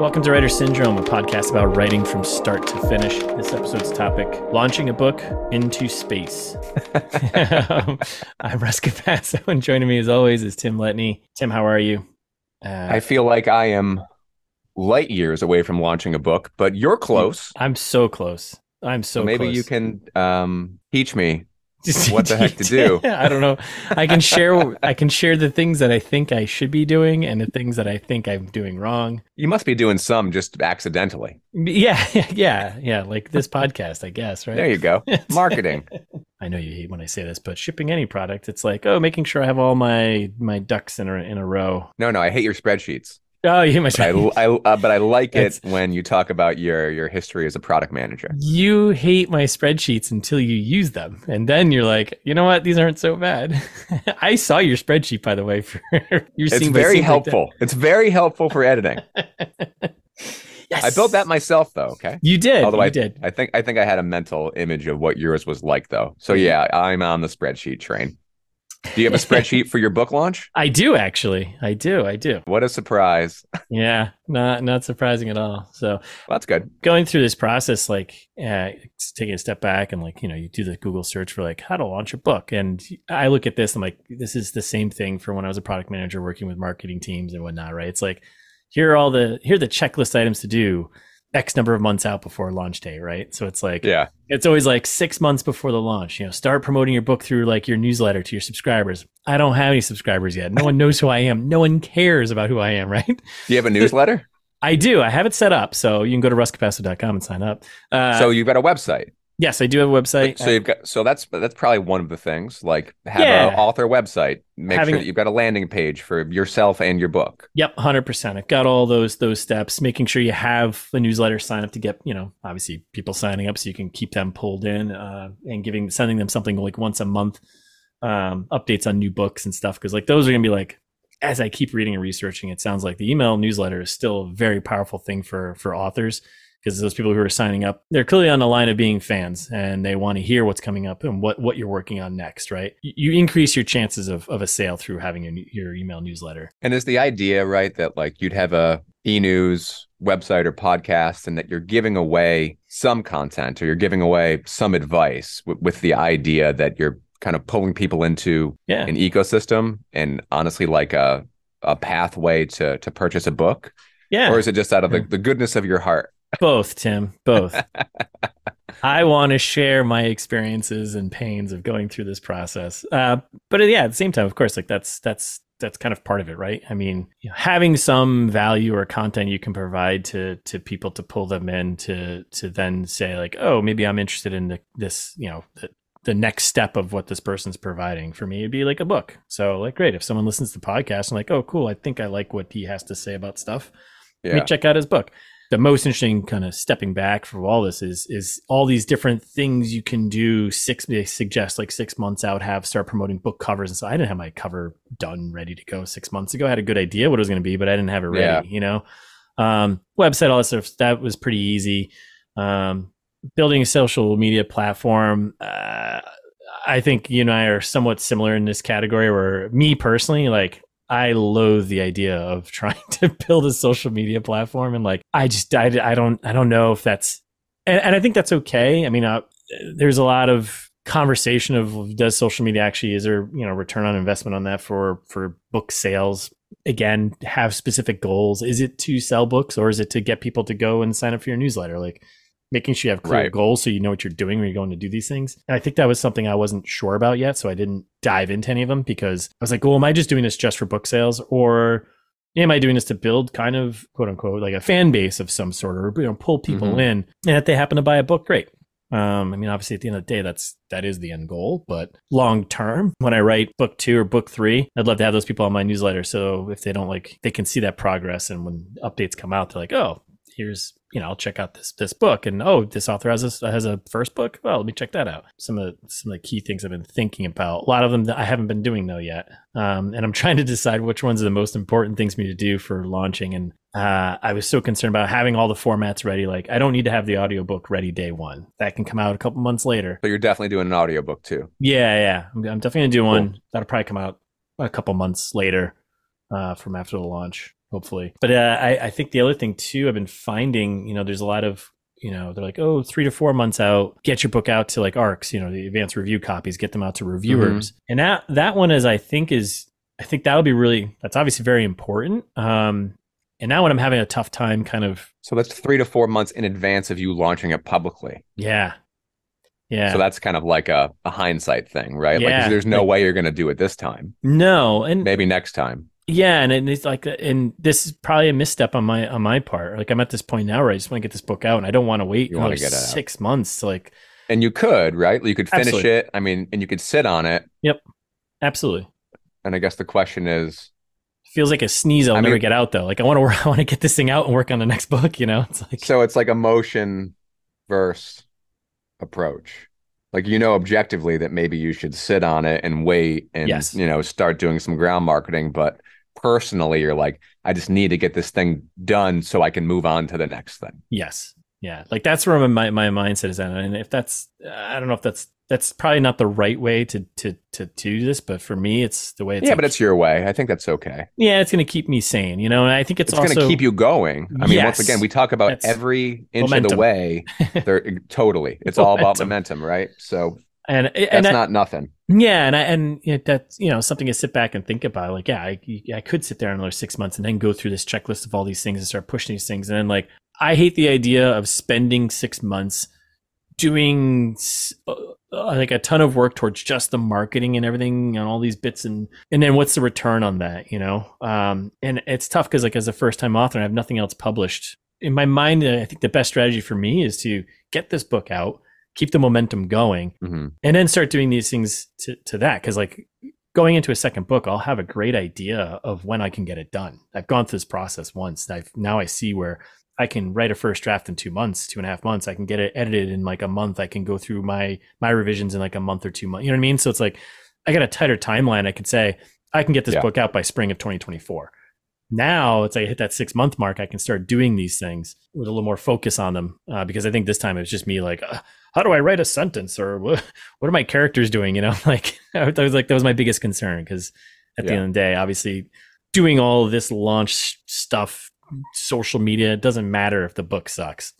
Welcome to Writer Syndrome, a podcast about writing from start to finish. This episode's topic launching a book into space. I'm Russ Capasso, and joining me as always is Tim Letney. Tim, how are you? Uh, I feel like I am light years away from launching a book, but you're close. I'm so close. I'm so, so maybe close. you can um, teach me what the heck to do. I don't know. I can share I can share the things that I think I should be doing and the things that I think I'm doing wrong. You must be doing some just accidentally. Yeah, yeah, yeah, like this podcast, I guess, right? There you go. Marketing. I know you hate when I say this, but shipping any product, it's like, oh, making sure I have all my my ducks in a in a row. No, no, I hate your spreadsheets. Oh, you but I, I uh, but I like it when you talk about your your history as a product manager. You hate my spreadsheets until you use them, and then you're like, you know what? These aren't so bad. I saw your spreadsheet, by the way. For your it's very helpful. Like it's very helpful for editing. Yes. I built that myself though. Okay. You did. Although you I did. I think I think I had a mental image of what yours was like though. So yeah, I'm on the spreadsheet train. Do you have a spreadsheet for your book launch? I do actually. I do. I do. What a surprise. yeah, not not surprising at all. So well, that's good. Going through this process, like uh, taking a step back and like you know you do the Google search for like how to launch a book, and I look at this. I'm like, this is the same thing for when I was a product manager working with marketing teams and whatnot, right? It's like here are all the here are the checklist items to do X number of months out before launch day, right? So it's like, yeah, it's always like six months before the launch. You know, start promoting your book through like your newsletter to your subscribers. I don't have any subscribers yet. No one knows who I am. No one cares about who I am, right? Do you have a newsletter? I do. I have it set up, so you can go to russcapasso.com and sign up. Uh, so you've got a website. Yes, I do have a website. So you've got so that's that's probably one of the things. Like have yeah. an author website. Make Having, sure that you've got a landing page for yourself and your book. Yep, hundred percent. I've got all those those steps. Making sure you have a newsletter sign up to get you know obviously people signing up so you can keep them pulled in uh, and giving sending them something like once a month um, updates on new books and stuff because like those are gonna be like as I keep reading and researching, it sounds like the email newsletter is still a very powerful thing for for authors because those people who are signing up, they're clearly on the line of being fans and they want to hear what's coming up and what, what you're working on next, right? You increase your chances of, of a sale through having your, your email newsletter. And is the idea, right, that like you'd have a e-news website or podcast and that you're giving away some content or you're giving away some advice w- with the idea that you're kind of pulling people into yeah. an ecosystem and honestly like a, a pathway to, to purchase a book? Yeah. Or is it just out of the, the goodness of your heart? Both, Tim. Both. I want to share my experiences and pains of going through this process. Uh, but yeah, at the same time, of course, like that's that's that's kind of part of it, right? I mean, you know, having some value or content you can provide to to people to pull them in to to then say like, oh, maybe I'm interested in the, this, you know, the, the next step of what this person's providing for me would be like a book. So like, great if someone listens to the podcast and like, oh, cool, I think I like what he has to say about stuff. Yeah. Let me check out his book the most interesting kind of stepping back from all this is is all these different things you can do six they suggest like six months out have start promoting book covers and so i didn't have my cover done ready to go six months ago. I had a good idea what it was going to be but i didn't have it ready yeah. you know? Um, website all that stuff that was pretty easy. Um, building a social media platform uh, i think you and i are somewhat similar in this category where me personally like I loathe the idea of trying to build a social media platform and like I just I, I don't I don't know if that's and, and I think that's okay. I mean, uh, there's a lot of conversation of does social media actually is there you know return on investment on that for for book sales? Again have specific goals. Is it to sell books or is it to get people to go and sign up for your newsletter? Like making sure you have clear right. goals so you know what you're doing when you're going to do these things. And I think that was something I wasn't sure about yet. So I didn't dive into any of them because I was like, well, am I just doing this just for book sales or am I doing this to build kind of quote unquote like a fan base of some sort or you know pull people mm-hmm. in and if they happen to buy a book, great. Um, I mean, obviously, at the end of the day, that's that is the end goal. But long term, when I write book two or book three, I'd love to have those people on my newsletter. So if they don't like, they can see that progress, and when updates come out, they're like, "Oh, here's you know, I'll check out this this book, and oh, this author has a has a first book. Well, let me check that out. Some of the, some of the key things I've been thinking about. A lot of them that I haven't been doing though yet, um, and I'm trying to decide which ones are the most important things for me to do for launching. And uh, I was so concerned about having all the formats ready. Like, I don't need to have the audiobook ready day one. That can come out a couple months later. but you're definitely doing an audiobook too. Yeah, yeah, I'm, I'm definitely gonna do cool. one. That'll probably come out a couple months later uh, from after the launch hopefully. But uh, I, I think the other thing too, I've been finding, you know, there's a lot of you know, they're like, oh, three to four months out, get your book out to like ARCs, you know, the advanced review copies, get them out to reviewers. Mm-hmm. And that that one is, I think, is I think that'll be really that's obviously very important. Um, and now when I'm having a tough time, kind of. So that's three to four months in advance of you launching it publicly. Yeah. Yeah. So that's kind of like a, a hindsight thing, right? Yeah. Like there's no like, way you're going to do it this time. No, and maybe next time. Yeah, and it's like, and this is probably a misstep on my on my part. Like I'm at this point now where I just want to get this book out, and I don't want to wait you another six out. months to like. And you could, right? You could finish absolutely. it. I mean, and you could sit on it. Yep, absolutely. And I guess the question is, feels like a sneeze. I'll I never mean, get out though. Like I want to, I want to get this thing out and work on the next book. You know, it's like so. It's like a motion verse approach like you know objectively that maybe you should sit on it and wait and yes. you know start doing some ground marketing but personally you're like i just need to get this thing done so i can move on to the next thing yes yeah like that's where my, my mindset is at and if that's i don't know if that's that's probably not the right way to to to do this, but for me, it's the way. It's yeah, like, but it's your way. I think that's okay. Yeah, it's going to keep me sane, you know. And I think it's, it's also going to keep you going. I mean, yes, once again, we talk about every inch momentum. of the way. They're totally. It's momentum. all about momentum, right? So and, and that's I, not nothing. Yeah, and I, and you know, that's you know something to sit back and think about. Like, yeah, I, I could sit there another six months and then go through this checklist of all these things and start pushing these things, and then like I hate the idea of spending six months doing uh, like a ton of work towards just the marketing and everything and all these bits and and then what's the return on that you know um and it's tough because like as a first time author i have nothing else published in my mind i think the best strategy for me is to get this book out keep the momentum going mm-hmm. and then start doing these things to, to that because like going into a second book i'll have a great idea of when i can get it done i've gone through this process once i've now i see where I can write a first draft in two months, two and a half months. I can get it edited in like a month. I can go through my my revisions in like a month or two months. You know what I mean? So it's like I got a tighter timeline. I could say I can get this yeah. book out by spring of 2024. Now it's like I hit that six month mark. I can start doing these things with a little more focus on them uh, because I think this time it was just me like, uh, how do I write a sentence or what, what are my characters doing? You know, like I was like that was my biggest concern because at yeah. the end of the day, obviously doing all this launch stuff social media. It doesn't matter if the book sucks.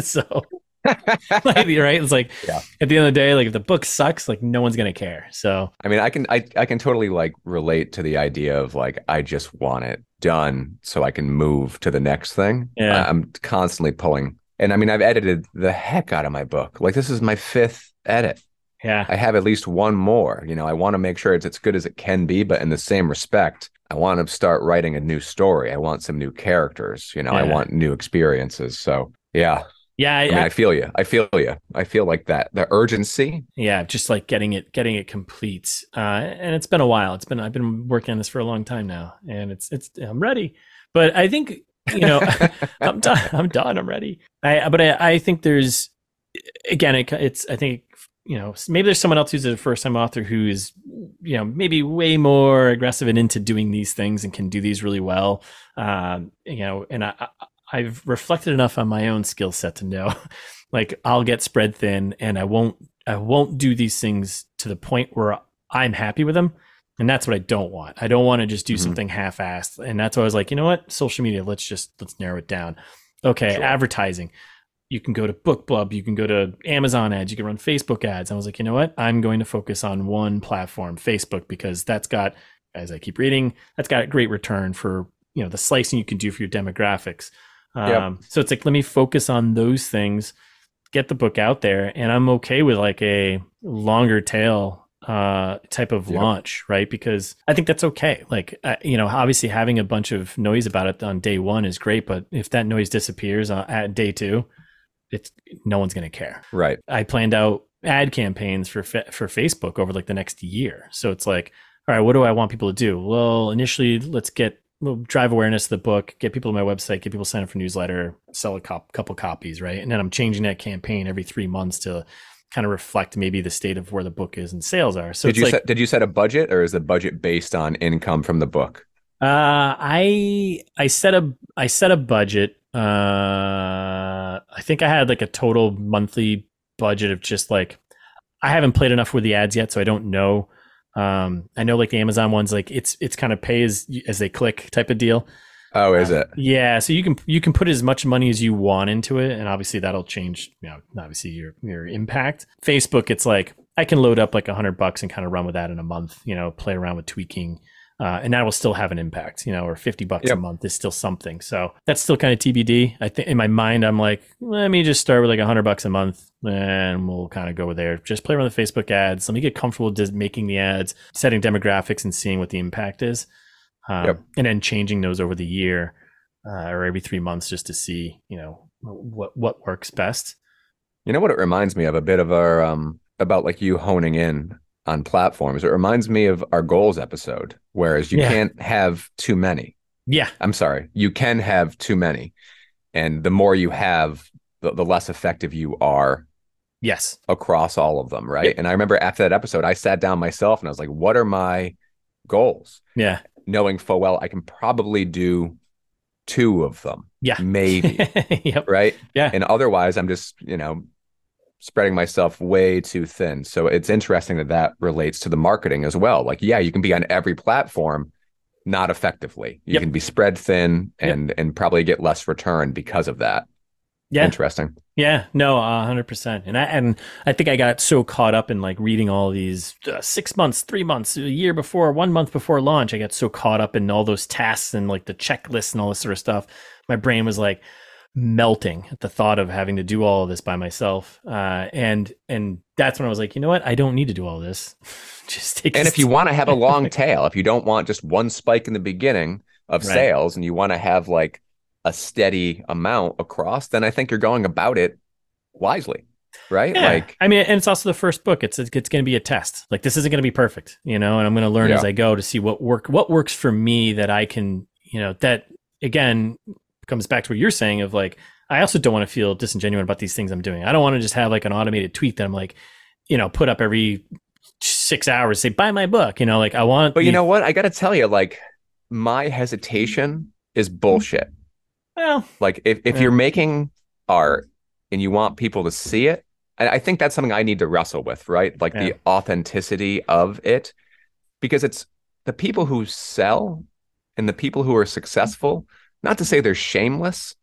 so maybe right. It's like yeah. at the end of the day, like if the book sucks, like no one's gonna care. So I mean, I can I I can totally like relate to the idea of like I just want it done so I can move to the next thing. Yeah, I'm constantly pulling, and I mean, I've edited the heck out of my book. Like this is my fifth edit. Yeah, I have at least one more. You know, I want to make sure it's as good as it can be, but in the same respect, I want to start writing a new story. I want some new characters. You know, yeah. I want new experiences. So yeah. Yeah, I, I mean, I, I, feel you. I feel you. I feel like that the urgency. Yeah, just like getting it, getting it complete. Uh, and it's been a while. It's been I've been working on this for a long time now, and it's it's I'm ready. But I think you know I'm done. I'm done. I'm ready. I but I, I think there's again it, it's I think you know, maybe there's someone else who's a first time author who is, you know, maybe way more aggressive and into doing these things and can do these really well. Um, you know, and I, I've reflected enough on my own skill set to know, like, I'll get spread thin and I won't, I won't do these things to the point where I'm happy with them. And that's what I don't want. I don't want to just do mm-hmm. something half assed. And that's why I was like, you know what? Social media, let's just, let's narrow it down. Okay. Sure. Advertising you can go to BookBub, you can go to Amazon ads, you can run Facebook ads. I was like, you know what? I'm going to focus on one platform, Facebook, because that's got, as I keep reading, that's got a great return for you know the slicing you can do for your demographics. Um, yep. So it's like let me focus on those things, get the book out there, and I'm okay with like a longer tail uh type of yep. launch right because i think that's okay like uh, you know obviously having a bunch of noise about it on day one is great but if that noise disappears uh, at day two it's no one's going to care. Right. I planned out ad campaigns for for Facebook over like the next year. So it's like, all right, what do I want people to do? Well, initially, let's get we'll drive awareness of the book, get people to my website, get people signed up for newsletter, sell a cop, couple copies, right? And then I'm changing that campaign every three months to kind of reflect maybe the state of where the book is and sales are. So did you like, set, did you set a budget, or is the budget based on income from the book? Uh, I I set a I set a budget uh, I think I had like a total monthly budget of just like I haven't played enough with the ads yet, so I don't know. Um, I know like the Amazon ones, like it's it's kind of pay as as they click type of deal. Oh, is it? Yeah, so you can you can put as much money as you want into it, and obviously that'll change. You know, obviously your your impact. Facebook, it's like I can load up like a hundred bucks and kind of run with that in a month. You know, play around with tweaking, uh, and that will still have an impact. You know, or fifty bucks Yep. a month is still something. So that's still kind of TBD. I think in my mind, I'm like, let me just start with like a hundred bucks a month, and we'll kind of go there. Just play around with Facebook ads. Let me get comfortable just making the ads, setting demographics, and seeing what the impact is, um, Yep. and then changing those over the year uh, or every three months just to see, you know, what what works best. You know what it reminds me of a bit of our um about like you honing in on platforms. It reminds me of our goals episode, whereas you Yeah. can't have too many. Yeah, I'm sorry, you can have too many, and the more you have, the, the less effective you are yes, across all of them, right? And I remember after that episode, I sat down myself and I was like, "What are my goals?" yeah, Knowing full well I can probably do two of them, yeah, maybe, yep, right? yeah, and otherwise i'm just you know spreading myself way too thin so it's interesting that that relates to the marketing as well like yeah you can be on every platform not effectively you Yep. can be spread thin Yep. and and probably get less return because of that yeah, interesting yeah. No, a hundred percent. And I and I think I got so caught up in like reading all these uh, six months, three months, a year before, one month before launch. I got so caught up in all those tasks and like the checklists and all this sort of stuff. My brain was like melting at the thought of having to do all of this by myself. Uh, and and that's when I was like, you know what? I don't need to do all this. Just take. and if you want to have a long tail if you don't want just one spike in the beginning of Right. sales and you want to have like a steady amount across then i think you're going about it wisely right Yeah. like I mean, and it's also the first book. It's it's going to be a test. Like this isn't going to be perfect, you know. And I'm going to learn Yeah. as I go to see what work what works for me that I can, you know, that again comes back to what you're saying of like I also don't want to feel disingenuous about these things I'm doing. I don't want to just have like an automated tweet that I'm like, you know, put up every six hours, say buy my book. You know, like I want. But you know what? I got to tell you, like, my hesitation is bullshit. well, Like, if, if Yeah. you're making art and you want people to see it, and I think that's something I need to wrestle with, right? Like Yeah. the authenticity of it, because it's the people who sell and the people who are successful, not to say they're shameless,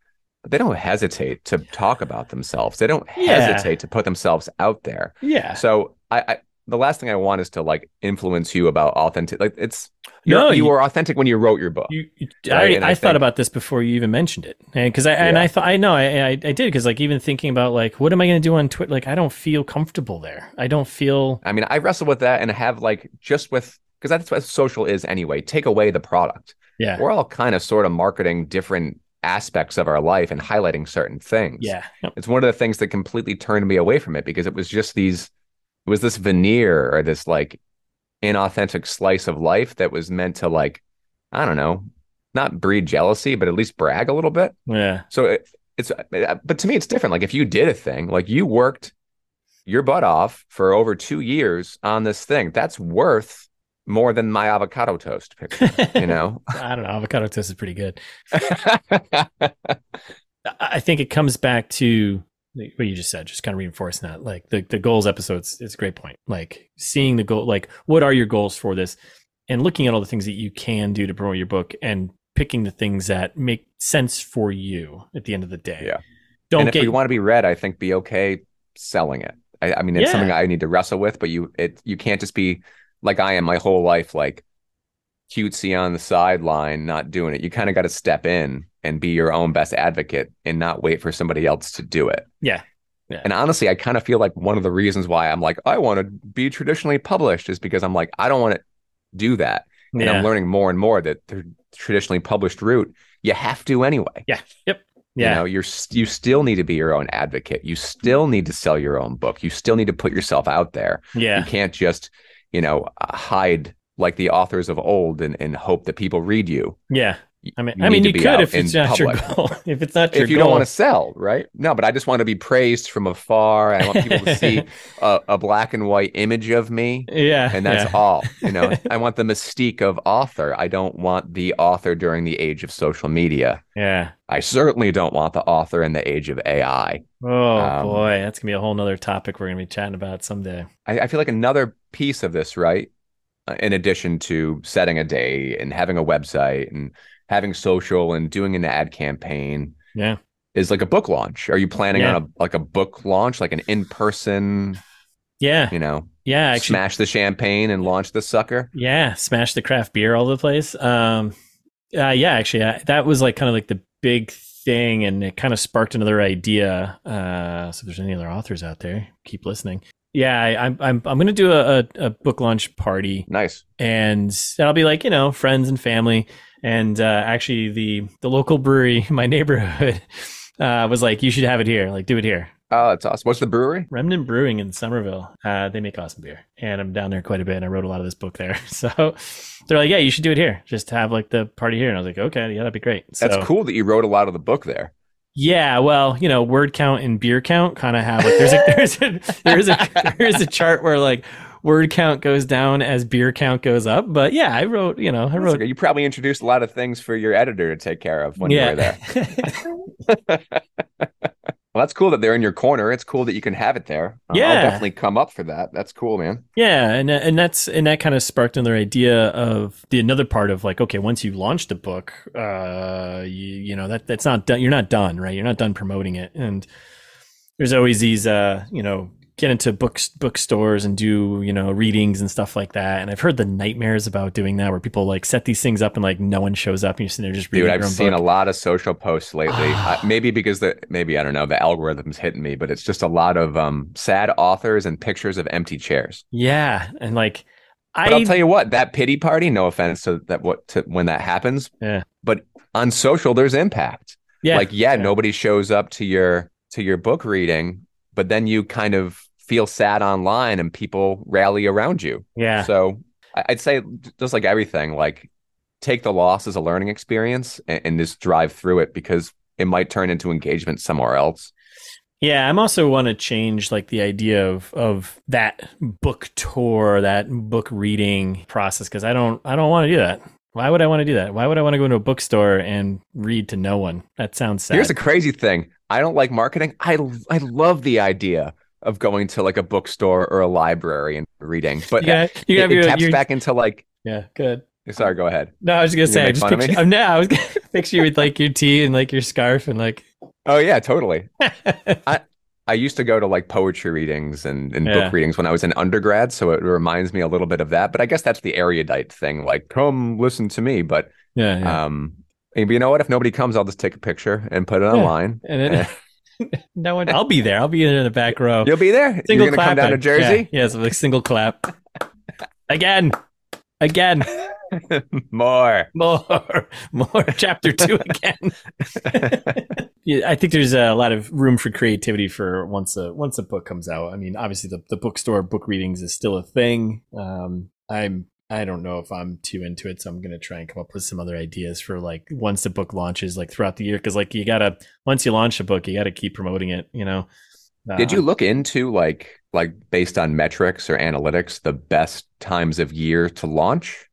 but they don't hesitate to talk about themselves. They don't Yeah. hesitate to put themselves out there. yeah. So I, I the last thing I want is to like influence you about authentic. Like it's No, you, you- were authentic when you wrote your book. You, you- Right, I, I, I thought about this before you even mentioned it, and because I and I thought I know I I, I did because like even thinking about like what am I going to do on Twitter? Like I don't feel comfortable there. I don't feel I mean, I wrestle with that and have like just with because that's what social is anyway. Take away the product. Yeah We're all kind of sort of marketing different aspects of our life and highlighting certain things. yeah Yep. It's one of the things that completely turned me away from it because it was just these it was this veneer or this like inauthentic slice of life that was meant to like I don't know, not breed jealousy, but at least brag a little bit. yeah So it, it's, uh, but to me, it's different. Like if you did a thing, like you worked your butt off for over two years on this thing, that's worth more than my avocado toast picture, you know? I don't know avocado toast is pretty good. I think it comes back to what you just said, just kind of reinforcing that. Like the, the goals episodes, it's a great point. Like seeing the goal, like what are your goals for this, and looking at all the things that you can do to promote your book, and picking the things that make sense for you at the end of the day. Yeah. Don't and if get you want to be read, I think be okay selling it. I, I mean, it's Yeah. something I need to wrestle with, but you, it, you can't just be like I am my whole life, like cutesy on the sideline, not doing it. You kind of got to step in and be your own best advocate and not wait for somebody else to do it. Yeah. Yeah. And honestly, I kind of feel like one of the reasons why I'm like, I want to be traditionally published is because I'm like, I don't want to do that. And yeah. I'm learning more and more that the traditionally published route, you have to anyway. yeah. Yep. Yeah. You know, you're you still need to be your own advocate. You still need to sell your own book. You still need to put yourself out there. yeah. You can't just, you know, hide like the authors of old and, and hope that people read you. Yeah. I mean, I mean, you could if it's not your goal. if it's not your if you goal. don't want to sell, right? No, but I just want to be praised from afar. I want people to see a, a black and white image of me, yeah. and that's yeah. all. You know, I want the mystique of author. I don't want the author during the age of social media. Yeah. I certainly don't want the author in the age of AI. Oh Um, boy, that's gonna be a whole nother topic we're gonna be chatting about someday. I, I feel like another piece of this, right? uh, In addition to setting a day and having a website and having social and doing an ad campaign Yeah. is like a book launch. Are you planning Yeah. on a like a book launch, like an in person, Yeah. you know, Yeah. Actually, smash the champagne and launch the sucker? Yeah, smash the craft beer all over the place. Um, uh, yeah, actually, I, that was like kind of like the big thing, and it kind of sparked another idea. Uh, so if there's any other authors out there, keep listening. Yeah, I, I'm I'm I'm gonna do a, a, a book launch party, Nice. and that'll be like you know friends and family, and uh, actually the the local brewery in my neighborhood uh, was like you should have it here, like do it here. Oh, that's awesome. What's the brewery? Remnant Brewing in Somerville. Uh, they make awesome beer, and I'm down there quite a bit. And I wrote a lot of this book there, so they're like, "Yeah, you should do it here. Just have like the party here." And I was like, "Okay, yeah, that'd be great." So, That's cool that you wrote a lot of the book there. Yeah, well, you know, word count and beer count kind of have like there's a there's a there's a there's a chart where like word count goes down as beer count goes up. But yeah, I wrote, you know, I wrote. okay. You probably introduced a lot of things for your editor to take care of when you were there. Well, that's cool that they're in your corner. It's cool that you can have it there. Uh, Yeah. I'll definitely come up for that. That's cool, man. Yeah, and and that's and that kind of sparked another idea of the another part of like, okay, once you launch the book, uh, you, you know that that's not done. You're not done, right? You're not done promoting it, and there's always these, uh, you know, get into books bookstores and do you know readings and stuff like that. And I've heard the nightmares about doing that, where people like set these things up and like no one shows up, and you're sitting there just reading Dude, I've seen book. a lot of social posts lately. uh, maybe because the maybe I don't know the algorithm's hitting me, but it's just a lot of um, sad authors and pictures of empty chairs. yeah, and like But I I'll tell you what, that pity party. No offense to that. What to, when that happens? Yeah. But on social, there's impact. yeah like yeah, yeah. nobody shows up to your to your book reading, but then you kind of feel sad online and people rally around you. yeah So I'd say just like everything, like take the loss as a learning experience and, and just drive through it because it might turn into engagement somewhere else. Yeah, I'm also want to change like the idea of of that book tour, that book reading process because I don't I don't want to do that. Why would I want to do that? Why would I want to go into a bookstore and read to no one? That sounds sad. Here's a crazy thing. I don't like marketing. I I love the idea of going to like a bookstore or a library and reading, but yeah, you it, have it your, taps back into like. yeah, good. Sorry, go ahead. No, I was just gonna say, I just picture, me? I'm, no, I was gonna picture you with like your tea and like your scarf and like. Oh yeah, totally. I I used to go to like poetry readings and, and Yeah. book readings when I was in undergrad, so it reminds me a little bit of that. But I guess that's the erudite thing, like come listen to me. But yeah, yeah. um, you know what? If nobody comes, I'll just take a picture and put it Yeah. online. and then no one. I'll be there. I'll be in the back row. You'll be there. Single You're gonna come clap. down to Jersey. Yeah, yes, like single clap. Again, again. More. more more chapter two again yeah i think there's a lot of room for creativity for once a once a book comes out i mean obviously the, the bookstore book readings is still a thing um i'm i don't know if i'm too into it so i'm gonna try and come up with some other ideas for like once the book launches like throughout the year because like you gotta once you launch a book you gotta keep promoting it you know Did you Um, look into like like based on metrics or analytics the best times of year to launch?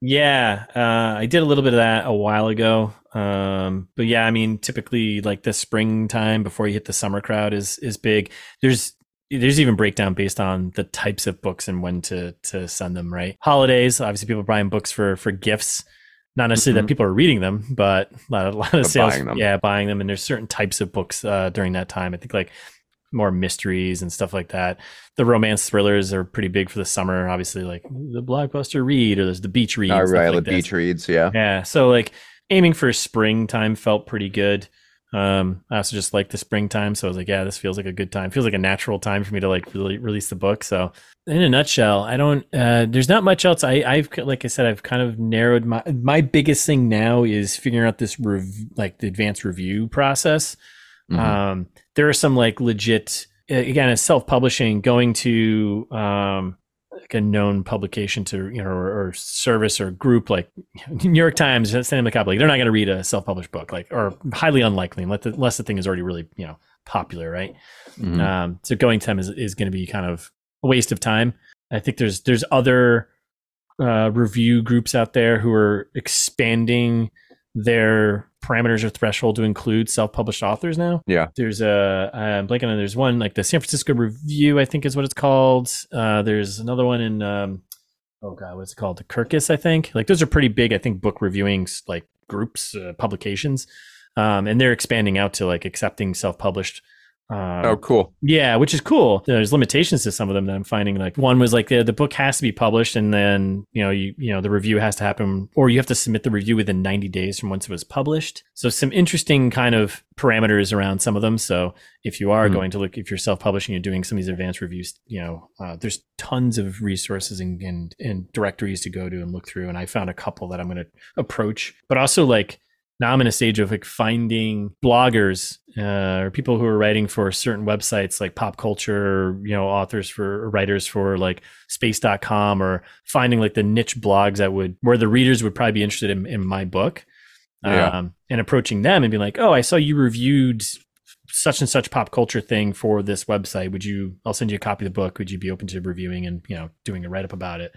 Yeah, uh, I did a little bit of that a while ago. Um, but yeah, I mean, typically like the springtime before you hit the summer crowd is is big. There's there's even breakdown based on the types of books and when to to send them. Right, holidays. Obviously, people are buying books for for gifts. Not necessarily Mhm. that people are reading them, but a lot, a lot of sales. buying. Yeah, buying them. And there's certain types of books uh, during that time. I think like more mysteries and stuff like that. The romance thrillers are pretty big for the summer. Obviously, like the blockbuster read or there's the beach read. Stuff right, like the beach reads, yeah. Yeah. So like aiming for springtime felt pretty good. Um, I also just like the springtime, so I was like, yeah, this feels like a good time. Feels like a natural time for me to like really release the book. So in a nutshell, I don't. Uh, there's not much else. I, I've like I said, I've kind of narrowed my my biggest thing now is figuring out this rev- like the advanced review process. Mhm. Um, there are some like legit again, as self publishing, going to um, like a known publication to you know or, or service or group like New York Times, a copy. Like they're not going to read a self published book, like or highly unlikely unless the, unless the thing is already really you know popular, right? Mhm. Um, so going to them is is going to be kind of a waste of time. I think there's there's other uh, review groups out there who are expanding their parameters or threshold to include self-published authors now. Yeah. There's a I'm blanking on there's one like the San Francisco Review, I think is what it's called. Uh, there's another one in um, oh god, what's it called? The Kirkus, I think. Like those are pretty big, I think, book reviewing like groups, uh, publications, um, and they're expanding out to like accepting self um, oh, cool. Yeah, which is cool. There's limitations to some of them that I'm finding. Like one was like the, the book has to be published, and then you know you you know the review has to happen, or you have to submit the review within 90 days from once it was published. So some interesting kind of parameters around some of them. So if you are mm. going to look, if you're self-publishing, you're doing some of these advanced reviews, you know, uh, there's tons of resources and, and and directories to go to and look through. And I found a couple that I'm going to approach, but also like now I'm in a stage of like finding bloggers uh, or people who are writing for certain websites like pop culture, or, you know, authors for writers for like space.com or finding like the niche blogs that would where the readers would probably be interested in, in my book. Yeah. Um, and approaching them and being like, oh, I saw you reviewed such and such pop culture thing for this website. Would you, I'll send you a copy of the book. Would you be open to reviewing and, you know, doing a write up about it?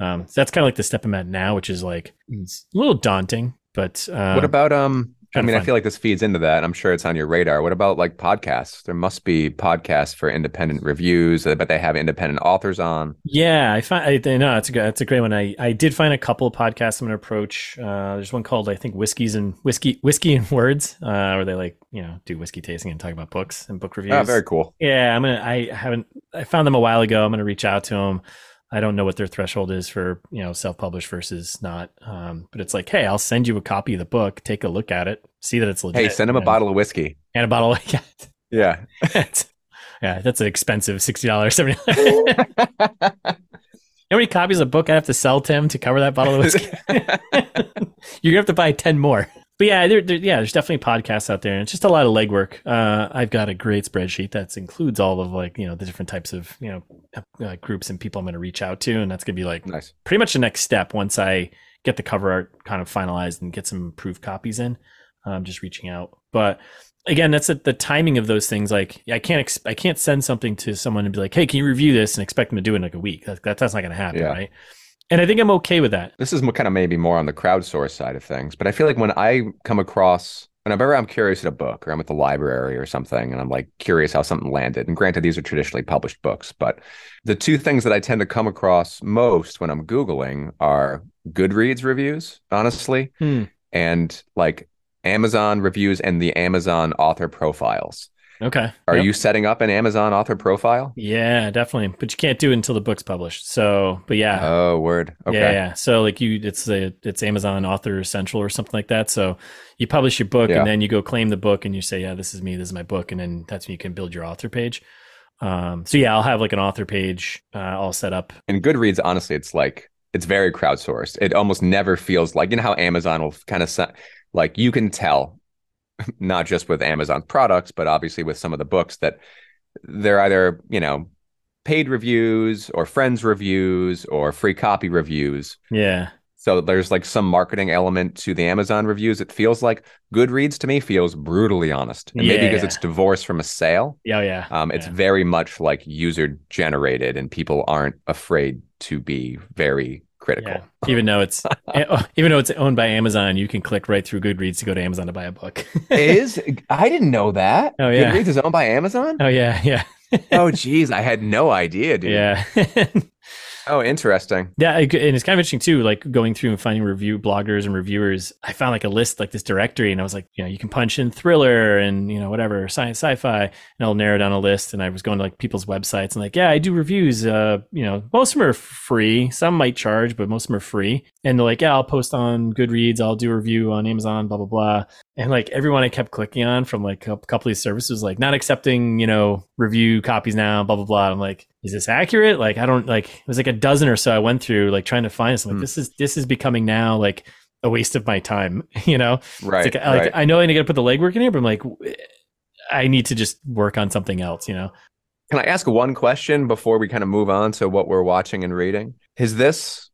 Um, so that's kind of like the step I'm at now, which is like, it's a little daunting, but uh, what about um? I mean, I feel like this feeds into that. I'm sure it's on your radar. What about like podcasts? There must be podcasts for independent reviews, but they have independent authors on. Yeah, I find I know it's a good, it's a great one. I, I did find a couple of podcasts I'm to approach. Uh, there's one called I think Whiskeys and Whiskey Whiskey and Words, uh, where they like you know do whiskey tasting and talk about books and book reviews. Oh, very cool. Yeah, I'm gonna. I haven't. I found them a while ago. I'm gonna reach out to them. I don't know what their threshold is for you know self published versus not. Um, but it's like, hey, I'll send you a copy of the book. Take a look at it. See that it's legit. Hey, send them a bottle of whiskey and a bottle. Of, yeah, yeah, yeah. That's an expensive sixty dollars. Seventy. How many copies of the book I have to sell Tim to cover that bottle of whiskey? You're gonna have to buy ten more but yeah, there, there, yeah, there's definitely podcasts out there, and it's just a lot of legwork. Uh, I've got a great spreadsheet that includes all of like you know the different types of you know uh, groups and people I'm going to reach out to, and that's going to be like nice. pretty much the next step once I get the cover art kind of finalized and get some proof copies in. I'm just reaching out, but again, that's a, the timing of those things. Like I can't ex- I can't send something to someone and be like, hey, can you review this and expect them to do it in like a week? That, that that's not going to happen, yeah. right? And I think I'm okay with that. This is kind of maybe more on the crowdsource side of things, but I feel like when I come across whenever I'm curious at a book or I'm at the library or something and I'm like curious how something landed, and granted, these are traditionally published books, but the two things that I tend to come across most when I'm Googling are Goodreads reviews, honestly, hmm. and like Amazon reviews and the Amazon author profiles. Okay. Are yep. you setting up an Amazon author profile? Yeah, definitely. But you can't do it until the book's published. So, but yeah. Oh, word. Okay. Yeah, yeah. So like you, it's a, it's Amazon Author Central or something like that. So you publish your book yeah. and then you go claim the book and you say, yeah, this is me, this is my book, and then that's when you can build your author page. Um, so yeah, I'll have like an author page uh, all set up. And Goodreads, honestly, it's like it's very crowdsourced. It almost never feels like you know how Amazon will kind of like you can tell not just with Amazon products, but obviously with some of the books that they're either, you know, paid reviews or friends reviews or free copy reviews. Yeah. So there's like some marketing element to the Amazon reviews. It feels like Goodreads to me feels brutally honest. And yeah, maybe because it's divorced from a sale. Yeah, oh, yeah. Um, it's yeah. very much like user generated and people aren't afraid to be very critical. Yeah. Even though it's even though it's owned by Amazon, you can click right through Goodreads to go to Amazon to buy a book. is I didn't know that. Oh yeah, Goodreads is owned by Amazon. Oh yeah, yeah. oh geez, I had no idea, dude. Yeah. Oh, interesting. Yeah, and it's kind of interesting too. Like going through and finding review bloggers and reviewers. I found like a list, like this directory, and I was like, you know, you can punch in thriller and you know whatever science, sci-fi, and I'll narrow down a list. And I was going to like people's websites and like, yeah, I do reviews. Uh, you know, most of them are free. Some might charge, but most of them are free. And they're like, yeah, I'll post on Goodreads. I'll do a review on Amazon. Blah blah blah. And like everyone I kept clicking on from like a couple of these services, like not accepting, you know, review copies now, blah blah blah. I'm like, is this accurate? Like I don't like it was like a dozen or so I went through like trying to find this. I'm like, mm. this is this is becoming now like a waste of my time, you know? Right. Like, right. like I know I need to put the legwork in here, but I'm like I need to just work on something else, you know? Can I ask one question before we kind of move on to what we're watching and reading? Is this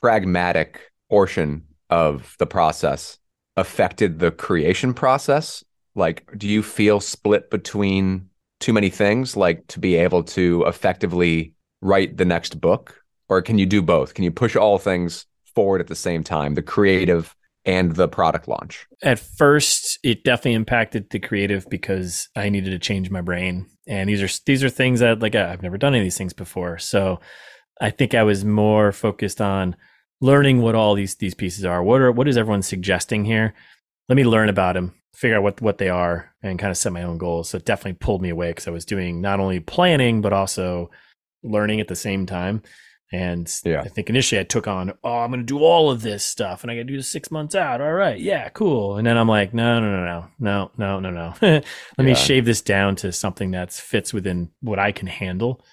pragmatic portion of the process affected the creation process? Like, do you feel split between too many things, like to be able to effectively write the next book? Or can you do both? Can you push all things forward at the same time, the creative and the product launch? At first, it definitely impacted the creative because I needed to change my brain. And these are these are things that like I've never done any of these things before. So I think I was more focused on learning what all these these pieces are. What are what is everyone suggesting here? Let me learn about them, figure out what what they are, and kind of set my own goals. So it definitely pulled me away because I was doing not only planning but also learning at the same time. And Yeah. I think initially I took on, oh, I'm going to do all of this stuff and I got to do this six months out. All right. Yeah, cool. And then I'm like, no, no, no, no, no, no, no, no. Let me shave this down to something that fits within what I can handle.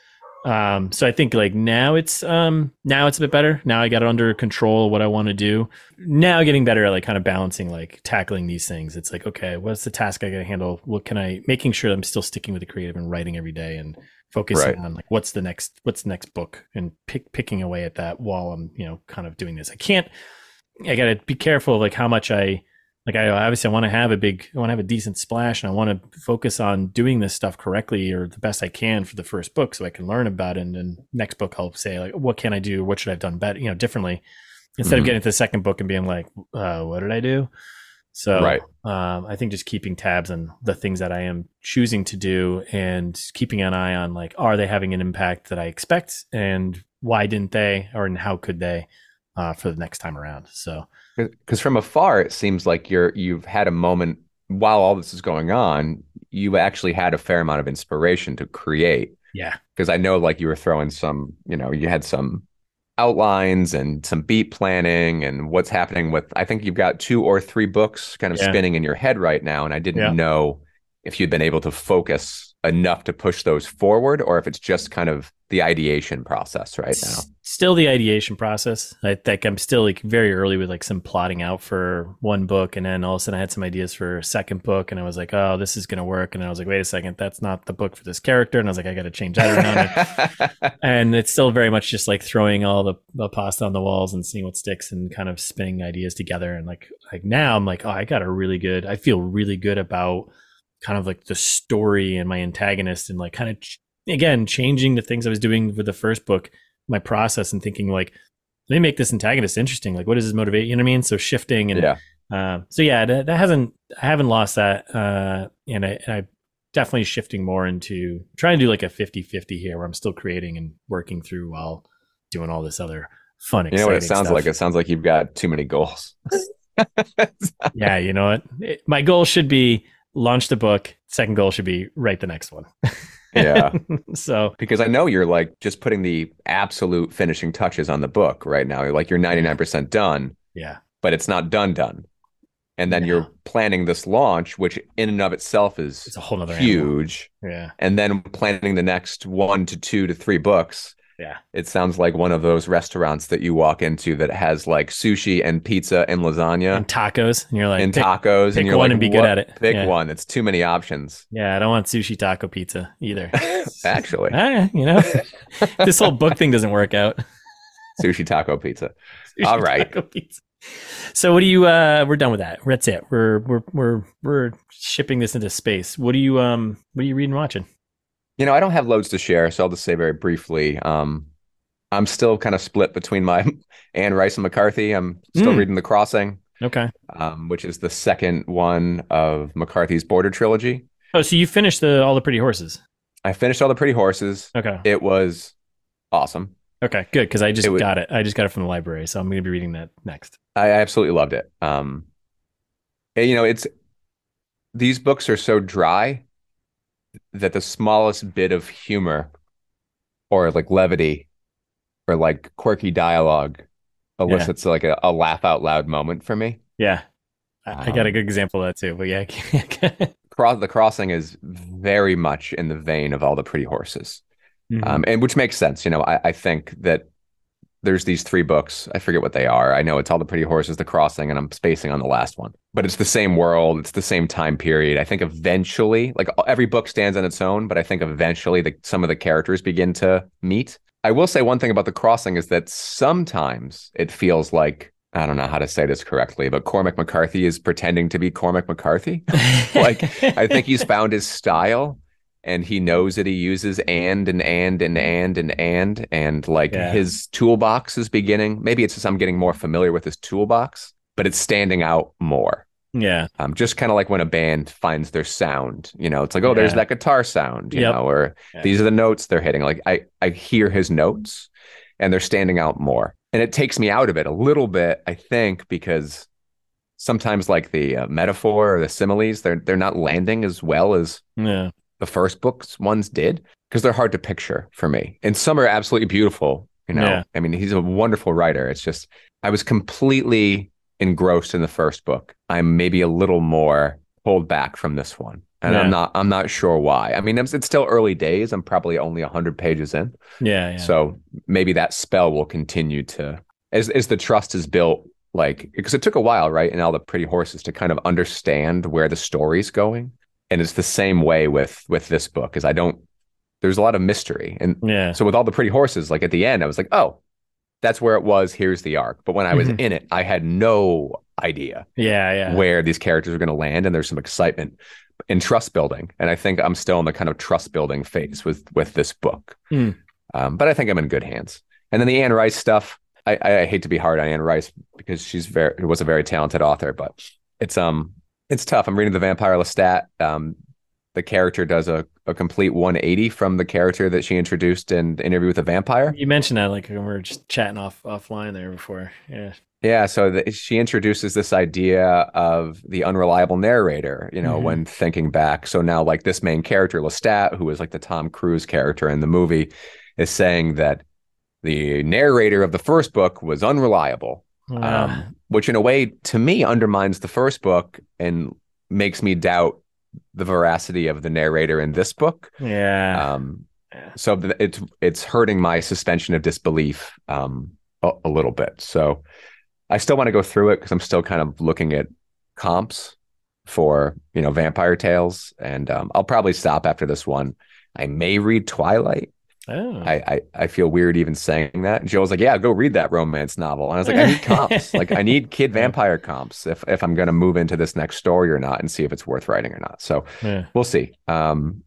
Um, so I think like now it's um now it's a bit better. Now I got it under control what I want to do. Now getting better at like kind of balancing like tackling these things. It's like, okay, what's the task I gotta handle? What can I making sure I'm still sticking with the creative and writing every day and focusing Right. on like what's the next what's the next book and pick, picking away at that while I'm, you know, kind of doing this. I can't I gotta be careful of like how much I like I obviously I want to have a big I want to have a decent splash and I want to focus on doing this stuff correctly or the best I can for the first book so I can learn about it. And then next book I'll say like what can I do? What should I have done better? You know differently. Instead of Mhm. getting to the second book and being like uh, what did I do? So Right. um, I think just keeping tabs on the things that I am choosing to do and keeping an eye on like are they having an impact that I expect and why didn't they or and how could they uh, for the next time around. So Because from afar, it seems like you're you've had a moment while all this is going on. You actually had a fair amount of inspiration to create. yeah Because I know, like you were throwing some, you know, you had some outlines and some beat planning and what's happening with. I think you've got two or three books kind of Yeah. spinning in your head right now, and I didn't Yeah. know if you'd been able to focus enough to push those forward, or if it's just kind of the ideation process right now. Still the ideation process. I think I'm still like very early with like some plotting out for one book, and then all of a sudden I had some ideas for a second book, and I was like, oh, this is gonna work, and I was like, wait a second, that's not the book for this character, and I was like, I got to change that around. and, and it's still very much just like throwing all the, the pasta on the walls and seeing what sticks and kind of spinning ideas together. And like like now I'm like, oh, I got a really good. I feel really good about kind of like the story and my antagonist and like kind of ch- again changing the things I was doing with the first book, my process and thinking like, let me make this antagonist interesting. Like, what is his motivate? You know what I mean? So shifting and yeah. uh, so yeah, that, that hasn't I haven't lost that, uh, and I, I definitely shifting more into trying to do like a 50-50 here, where I'm still creating and working through while doing all this other fun. You know what it sounds stuff. like? It sounds like you've got too many goals. yeah, you know what? It- my goal should be launch the book. Second goal should be write the next one. Yeah. so because I know you're like just putting the absolute finishing touches on the book right now. You're like you're 99% done, yeah, but it's not done done. And then Yeah. you're planning this launch, which in and of itself is it's a whole animal. huge. Yeah, And then planning the next one to two to three books. Yeah, It sounds like one of those restaurants that you walk into that has like sushi and pizza and lasagna and tacos, and you're like, and pick- tacos. pick and you're one like, and be good at it." Pick Yeah. one. It's too many options. yeah, I don't want sushi taco pizza either. Actually, Ah, you know, this whole book thing doesn't work out. sushi taco pizza. Sushi All right. taco pizza. So what do you uh we're done with that. That's it. We're we're we're we're shipping this into space. What do you um what are you reading watching? You know, I don't have loads to share, so I'll just say very briefly. Um, I'm still kind of split between my Anne Rice and McCarthy. I'm still Mm. reading The Crossing, Okay. um, which is the second one of McCarthy's Border trilogy. Oh, so you finished the all the pretty horses. I finished all the Pretty Horses. Okay. It was awesome. Okay, good because I just It would- got it. I just got it from the library, so I'm going to be reading that next. I absolutely loved it. Um, and, you know, it's these books are so dry that the smallest bit of humor or like levity or like quirky dialogue elicits like a, a laugh out loud moment for me. Yeah. I, I got a Um, good example of that too. But yeah. Cross the crossing is very much in the vein of all the pretty horses. Mhm. um, and which makes sense. You know, I, I think that there's these three books. I forget what they are. I know it's all the pretty horses, the crossing, and I'm spacing on the last one. But it's the same world. It's the same time period. I think eventually, like every book stands on its own, but I think eventually the, some of the characters begin to meet. I will say one thing about the crossing is that sometimes it feels like I don't know how to say this correctly, but Cormac McCarthy is pretending to be Cormac McCarthy. like, I think he's found his style and he knows that he uses and and and and and and and and like Yeah. his toolbox is beginning maybe it's just i'm getting more familiar with his toolbox but it's standing out more yeah. um just kind of like when a band finds their sound you know it's like oh there's that guitar sound you Yep. know or Yeah. these are the notes they're hitting like i i hear his notes and they're standing out more and it takes me out of it a little bit, I think, because sometimes like the uh, metaphor or the similes, they're they're not landing as well as Yeah. The first books ones did because they're hard to picture for me. And some are absolutely beautiful. You know, Yeah. I mean, he's a wonderful writer. It's just I was completely engrossed in the first book. I'm maybe a little more pulled back from this one, and Yeah. I'm not. I'm not sure why. I mean, it's, it's still early days. I'm probably only hundred pages in, Yeah. Yeah. so maybe that spell will continue to as as the trust is built. Like because it took a while, right, and all the pretty horses to kind of understand where the story's going and it's the same way with with this book is i don't there's a lot of mystery and yeah. so with all the pretty horses like at the end i was like oh that's where it was here's the arc but when i was Mhm. in it i had no idea Yeah. Yeah. where these characters are going to land and there's some excitement in trust building and i think i'm still in the kind of trust building phase with with this book Hmm. um, but i think i'm in good hands and then the anne rice stuff I, I I hate to be hard on anne rice because she's very was a very talented author but it's um it's tough i'm reading the vampire lestat um the character does a, a complete 180 from the character that she introduced in the interview with the vampire You mentioned that like when we were just chatting off offline there before. Yeah. Yeah, so the, she introduces this idea of the unreliable narrator, you know, Mhm. when thinking back. So now, like this main character, Lestat, who is like the Tom Cruise character in the movie, is saying that the narrator of the first book was unreliable, Ah, um, which in a way, to me, undermines the first book and makes me doubt the veracity of the narrator in this book. yeah. Um, so it's it's hurting my suspension of disbelief um, a, a little bit. So I still want to go through it because I'm still kind of looking at comps for you know Vampire Tales, and um, I'll probably stop after this one. I may read Twilight. Oh. I, I I feel weird even saying that. Joe was like, "Yeah, go read that romance novel," and I was like, "I need comps. like, I need kid vampire comps if if I'm going to move into this next story or not, and see if it's worth writing or not." So yeah. we'll see. Um,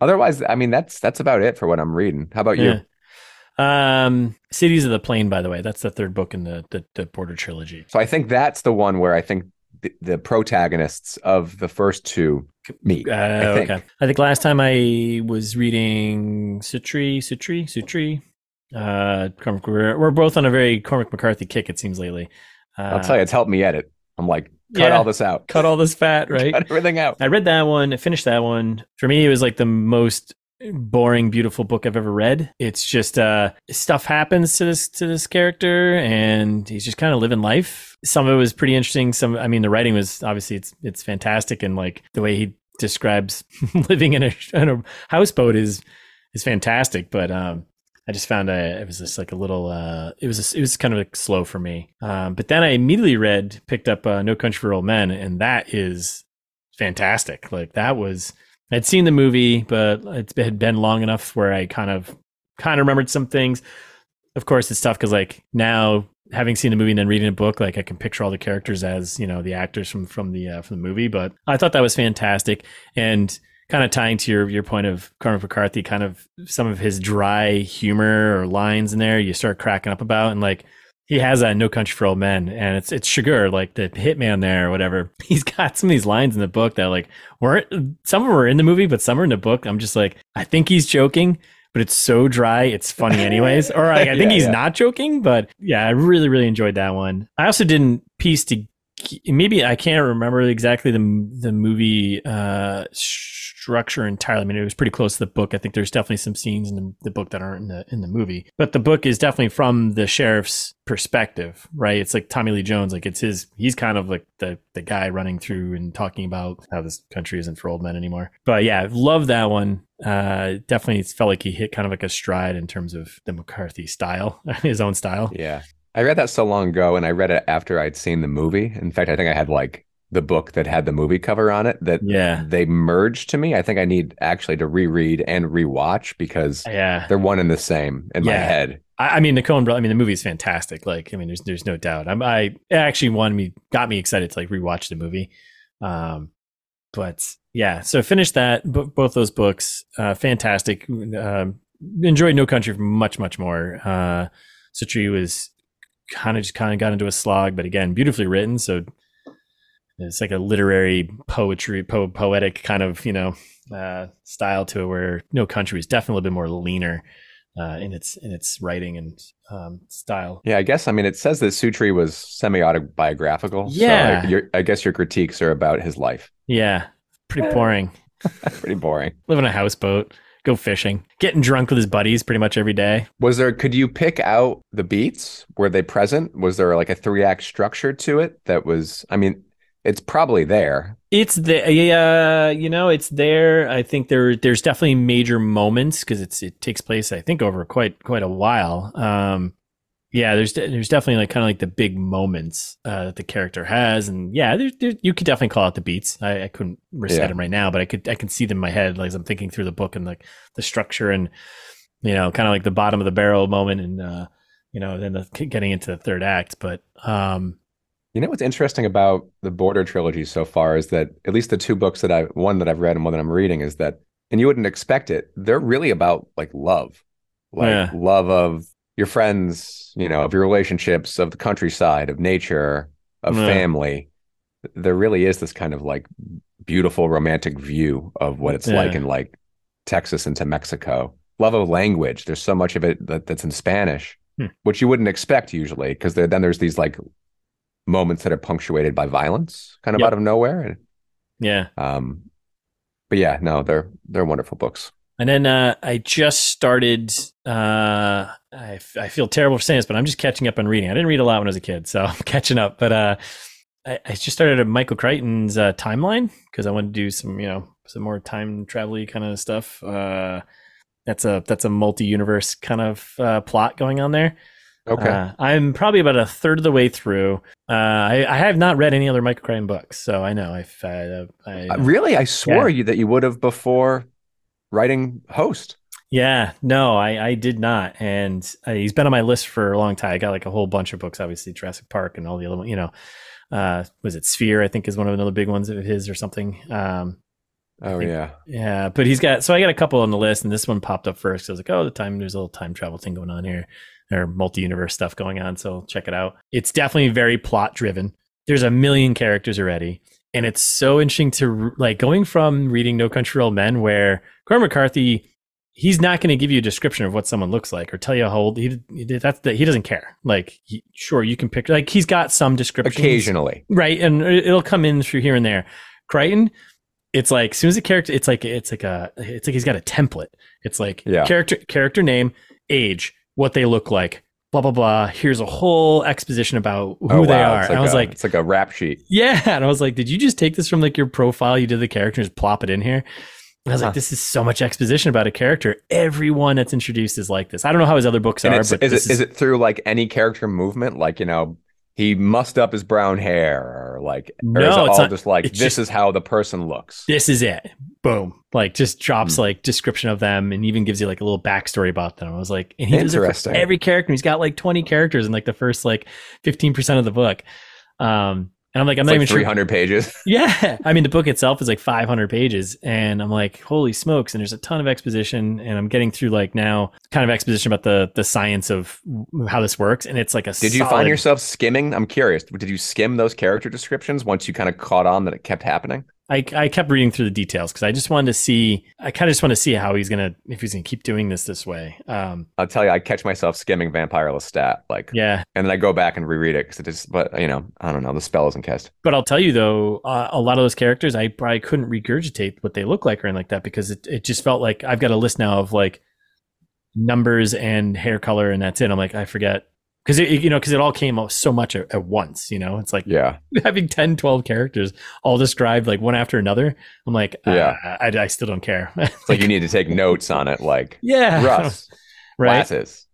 otherwise, I mean, that's that's about it for what I'm reading. How about you? Um, Cities of the Plain, by the way, that's the third book in the the, the Border trilogy. So I think that's the one where I think the, the protagonists of the first two meet. Uh, I think. Okay. I think last time I was reading Suttree, Suttree, Suttree. Uh, Cormac, we're, we're both on a very Cormac McCarthy kick. It seems lately. Uh, I'll tell you, it's helped me edit. I'm like, cut Yeah. all this out, cut all this fat, right? cut everything out. I read that one, I finished that one. For me, it was like the most boring, beautiful book I've ever read. It's just uh stuff happens to this to this character and he's just kind of living life. Some of it was pretty interesting. Some I mean the writing was obviously it's it's fantastic and like the way he describes living in a, in a houseboat is is fantastic, but um I just found uh, it was just like a little. Uh, it was it was kind of like slow for me. Um, but then I immediately read, picked up uh, No Country for Old Men, and that is fantastic. Like that was I'd seen the movie, but been, had been long enough where I kind of kind of remembered some things. Of course, it's tough because like now having seen the movie and then reading a book, like I can picture all the characters as you know the actors from from the uh, from the movie. But I thought that was fantastic and kind of tying to your your point of Cormac McCarthy, kind of some of his dry humor or lines in there, you start cracking up about and like he has that No Country for Old Men, and it's it's Chigurh, like the hitman there or whatever. He's got some of these lines in the book that like weren't some of them were in the movie, but some are in the book. I'm just like, I think he's joking, but it's so dry, it's funny anyways. or like, I think Yeah, he's yeah. not joking, but yeah, I really really enjoyed that one. I also didn't piece to maybe I can't remember exactly the the movie uh, structure entirely. I mean, it was pretty close to the book. I think there's definitely some scenes in the, the book that aren't in the in the movie, but the book is definitely from the sheriff's perspective, right? It's like Tommy Lee Jones, like it's his. He's kind of like the the guy running through and talking about how this country isn't for old men anymore. But yeah, love that one. Uh, definitely felt like he hit kind of like a stride in terms of the McCarthy style, his own style. Yeah. I read that so long ago and I read it after I'd seen the movie. In fact, I think I had like the book that had the movie cover on it that Yeah, they merged to me. I think I need actually to reread and rewatch because yeah. they're one and the same in my head. I, I mean, the Coen Brothers. I mean, the movie is fantastic. Like, I mean, there's there's no doubt. I'm, I it actually wanted me got me excited to like rewatch the movie. Um, but yeah, so finished that. bo- Both those books, uh, fantastic. Um, enjoyed No Country much much more. Uh, Suttree was kind of just kind of got into a slog, but again, beautifully written. So it's like a literary poetry, po- poetic kind of you know uh, style to it. Where No Country is definitely a bit more leaner uh, in its in its writing and um, style. Yeah, I guess I mean it says that Suttree was semi-autobiographical. Yeah. so, your, I guess your critiques are about his life. Yeah, pretty boring. Pretty boring. Live in a houseboat, go fishing, getting drunk with his buddies pretty much every day. Was there? Could you pick out the beats? Were they present? Was there like a three-act structure to it that was? I mean, it's probably there. It's the yeah, you know, it's there. I think there there's definitely major moments because it's it takes place I think over quite quite a while. Um, yeah, there's there's definitely like kind of like the big moments uh, that the character has, and yeah, there, there, you could definitely call out the beats. I, I couldn't recite Yeah. them right now, but I could I can see them in my head like as I'm thinking through the book and like the structure and you know kind of like the bottom of the barrel moment and uh, you know then the, getting into the third act. But um, You know what's interesting about the Border trilogy so far is that at least the two books that I one that I've read and one that I'm reading is that, and you wouldn't expect it. They're really about like love, like Yeah. love of your friends, you know, of your relationships, of the countryside, of nature, of Yeah. family. There really is this kind of like beautiful romantic view of what it's like in like Texas into Mexico. Love of language. There's so much of it that, that's in Spanish, Hmm. which you wouldn't expect usually, because there, then there's these like moments that are punctuated by violence, kind of Yep. out of nowhere. And, yeah, um, but yeah, no, they're they're wonderful books. And then uh, I just started. Uh, I, f- I feel terrible for saying this, but I'm just catching up on reading. I didn't read a lot when I was a kid, so I'm catching up. But uh, I, I just started at Michael Crichton's uh, timeline because I wanted to do some, you know, some more time travel kind of stuff. Uh, that's a that's a multi universe kind of uh, plot going on there. Okay. Uh, I'm probably about a third of the way through. Uh, I, I have not read any other Michael Crichton books, so I know I've uh, I, really, I swore you that you would have before writing host. Yeah, no, I, I did not. And uh, he's been on my list for a long time. I got like a whole bunch of books, obviously Jurassic Park and all the other one, you know, uh, was it Sphere? I think is one of another big ones of his or something. Um, Oh think- yeah. yeah, but he's got, so I got a couple on the list and this one popped up first. I was like, oh, the time, there's a little time travel thing going on here or multi-universe stuff going on. So check it out. It's definitely very plot driven. There's a million characters already. And it's so interesting to like going from reading No Country for Old Men where Cormac McCarthy he's not going to give you a description of what someone looks like or tell you how old he that's the, he doesn't care like he, sure you can pick like he's got some description Occasionally. right and it'll come in through here and there crichton it's like as soon as a character it's like it's like a it's like he's got a template it's like Yeah. character character name age what they look like blah blah blah here's a whole exposition about who Oh, they wow. are It's and i was a- like it's like a rap sheet. yeah. And I was like, did you just take this from like your profile? You did the character and just plop it in here? And I was Huh. like, this is so much exposition about a character. Everyone that's introduced is like this. I don't know how his other books And are, but is this it is it through like any character movement? Like you know, he mussed up his brown hair, or like, or is No, it it's all not- just like this just- is how the person looks? this is it. Boom. Like just drops Hmm. like description of them and even gives you like a little backstory about them. I was like, and he does it for Interesting. every character. He's got like 20 characters in like the first like 15% of the book. Um, and I'm like, I'm It's not like even sure. 300 pages. Yeah. I mean, the book itself is like 500 pages. And I'm like, holy smokes. And there's a ton of exposition. And I'm getting through like now kind of exposition about the the science of how this works. And it's like a Did you find yourself skimming? I'm curious. Did you skim those character descriptions once you kind of caught on that it kept happening? I, I kept reading through the details because I just wanted to see, I kind of just want to see how he's going to, if he's going to keep doing this this way. Um, I'll tell you, I catch myself skimming Vampire Lestat, like, yeah. and then I go back and reread it because it is, but you know, I don't know, the spell isn't cast. But I'll tell you though, uh, a lot of those characters, I probably couldn't regurgitate what they look like or anything like that because it, it just felt like I've got a list now of like numbers and hair color and that's it. I'm like, I forget. Because it, you know, because it all came out so much at, at once, you know, it's like Yeah, having 10, 12 characters all described like one after another. I'm like, uh, Yeah. I, I still don't care. it's like you need to take notes on it, like yeah, Russ, right. glasses.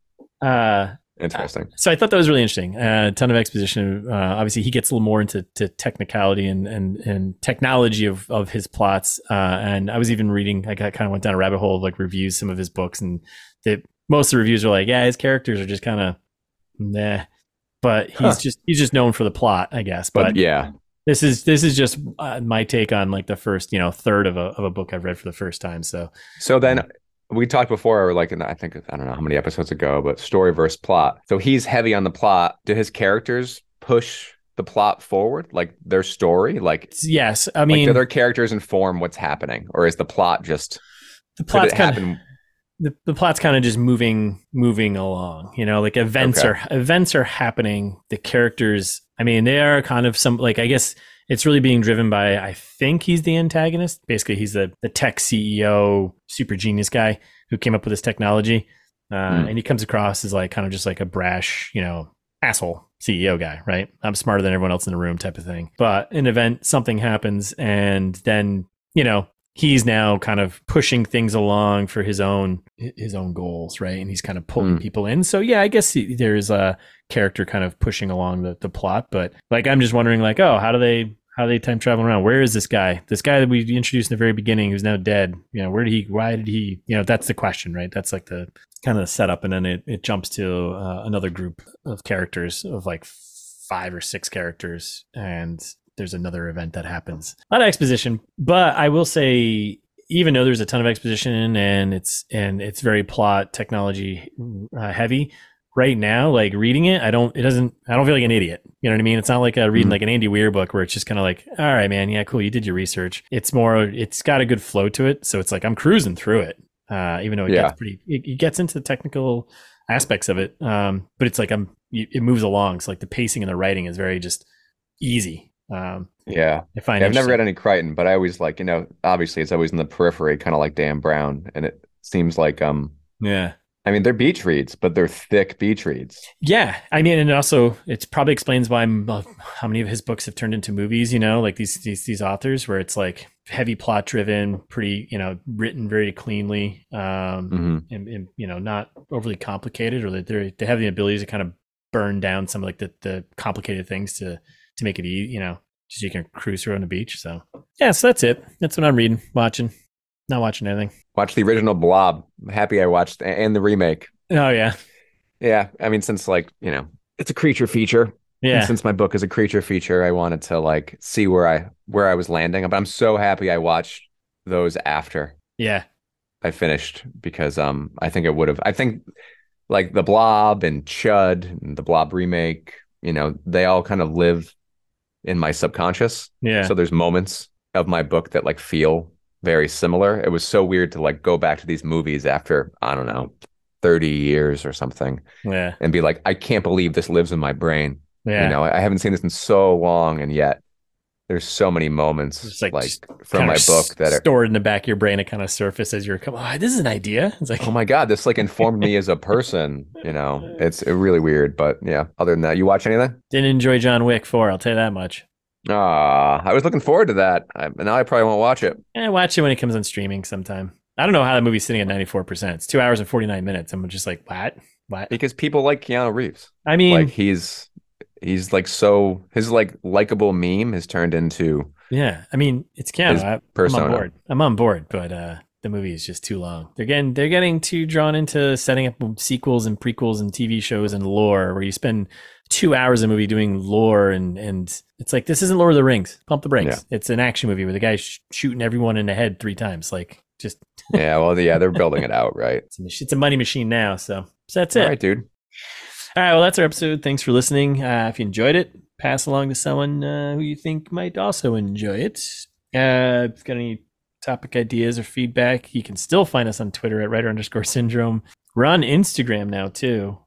Uh, Interesting. so I thought that was really interesting. Uh, a ton of exposition. Uh, obviously, he gets a little more into to technicality and, and, and technology of, of his plots. Uh, and I was even reading. I got, kind of went down a rabbit hole of like reviews some of his books, and the most of the reviews are like, yeah, his characters are just kind of nah. But he's Huh. just he's just known for the plot, I guess. but, But, yeah, this is this is just uh, my take on like the first you know third of a of a book I've read for the first time. So So then we talked before, like, in, I think, I don't know how many episodes ago, but story versus plot. So he's heavy on the plot. Do his characters push the plot forward, like their story? Like, yes, I like mean do their characters inform what's happening, or is the plot just the plot's kind happen the, the plot's kind of just moving moving along you know like events Okay. are events are happening. The characters i mean they are kind of some like i guess it's really being driven by i think he's the antagonist. Basically he's the, the tech ceo super genius guy who came up with this technology. Uh, Hmm. and he comes across as like kind of just like a brash you know asshole ceo guy right? I'm smarter than everyone else in the room type of thing. But an event something happens and then you know he's now kind of pushing things along for his own his own goals right? And he's kind of pulling Mm. people in. So yeah i guess he- there's a character kind of pushing along the, the plot but like i'm just wondering like oh how do they how do they time travel around? Where is this guy? This guy that we introduced in the very beginning who's now dead you know where did he why did he you know that's the question right? That's like the kind of the setup. And then it, it jumps to uh, another group of characters of like five or six characters. And there's another event that happens. A lot of exposition but i will say even though there's a ton of exposition and it's and it's very plot technology uh, heavy right now like reading it i don't it doesn't i don't feel like an idiot. You know what i mean? It's not like a reading Mhm. like an andy weir book where it's just kind of like all right man yeah cool you did your research. It's more it's got a good flow to it so it's like i'm cruising through it uh even though it Yeah. gets pretty it, it gets into the technical aspects of it um but it's like i'm it moves along so like the pacing and the writing is very just easy um Yeah. i find Yeah, I've never read any Crichton, but I always like, you know, obviously it's always in the periphery, kind of like Dan Brown. And it seems like um yeah I mean they're beach reads, but they're thick beach reads. Yeah, I mean, and also it probably explains why uh, how many of his books have turned into movies. You know, like these these these authors where it's like heavy plot driven, pretty you know written very cleanly, um, hmm and, and you know not overly complicated, or that they they have the ability to kind of burn down some of like the the complicated things to to make it easy. You know, just you can cruise through on the beach. So yeah, so that's it. That's what I'm reading, watching, not watching anything. Watch the original Blob. I'm happy I watched and the remake. Oh yeah, Yeah. I mean, since like, you know, it's a creature feature. And yeah, since my book is a creature feature, I wanted to like see where I where I was landing. But I'm so happy I watched those after yeah, I finished because um I think it would have I think like the Blob and Chud and the Blob remake, you know, they all kind of live in my subconscious. yeah. So there's moments of my book that like feel very similar. It was so weird to like go back to these movies after, I don't know, 30 years or something yeah, and be like, I can't believe this lives in my brain. yeah. You know, I I haven't seen this in so long and yet there's so many moments It's like like, from my book that are stored in the back of your brain. It kind of surfaces as you're coming. Oh, this is an idea. It's like, oh my god this like informed me as a person you know it's really weird but yeah other than that you watch anything didn't enjoy John Wick four. I'll tell you that much. ah i was looking forward to that I, now i probably won't watch it Eh, watch it when it comes on streaming sometime. I don't know how that movie's sitting at ninety four percent. It's two hours and forty nine minutes. I'm just like, what? What? because people like keanu reeves I mean, like he's he's like so his like likable meme has turned into yeah. I mean, it's Keanu. I, I'm on board. I'm on board, but uh, the movie is just too long. They're getting they're getting too drawn into setting up sequels and prequels and TV shows and lore, where you spend two hours a movie doing lore and and it's like this isn't Lord of the Rings. Pump the brakes. It's an action movie where the guy's sh- shooting everyone in the head three times. Like just yeah well yeah they're building it out right it's a, it's a money machine now. So, so that's it. all right dude All right, well, that's our episode. Thanks for listening. Uh, if you enjoyed it, pass along to someone uh, who you think might also enjoy it. Uh, if you've got any topic ideas or feedback, you can still find us on Twitter at writer underscore syndrome. We're on Instagram now, too.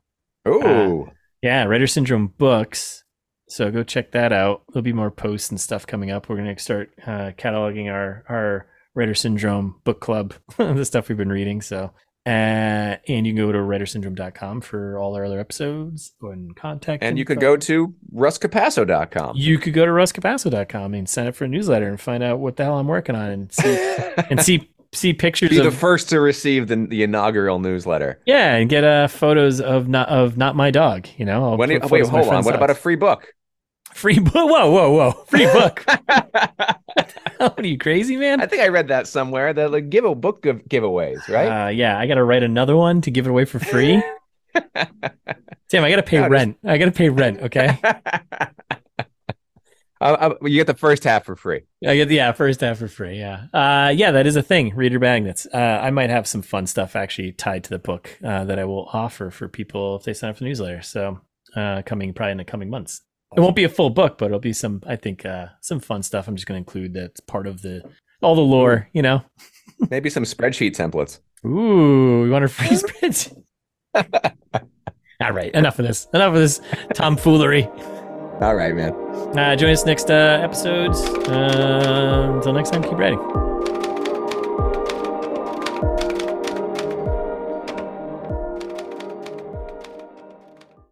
Ooh. Yeah, writer syndrome books. So go check that out. There'll be more posts and stuff coming up. We're going to start uh, cataloging our, our writer syndrome book club, the stuff we've been reading. So uh, and you can go to writersyndrome.com for all our other episodes and contact. and you could go to russcapasso.com You could go to russcapasso.com and sign up for a newsletter and find out what the hell I'm working on and see and see see pictures be the first to receive the, the inaugural newsletter yeah and get uh photos of not of not my dog. You know, I'll when put wait of hold on what about a free book free book? Whoa, whoa, whoa! Free book? what are you crazy, man? I think I read that somewhere that like give a book give giveaways, right? Uh, yeah, I got to write another one to give it away for free. Damn, I got to pay No, just- rent. I got to pay rent. Okay, Uh, uh, you get the first half for free. I get the yeah first half for free. Yeah, uh, yeah, that is a thing. Reader magnets. Uh, I might have some fun stuff actually tied to the book uh, that I will offer for people if they sign up for the newsletter. So uh, coming probably in the coming months. It won't be a full book, but it'll be some, I think, uh, some fun stuff. I'm just going to include that's part of the all the lore, you know. Maybe some spreadsheet templates. Ooh, we want a free spreadsheet. all right, enough of this. Enough of this tomfoolery. All right, man. Uh, join us next uh, episode. Uh, until next time, keep writing.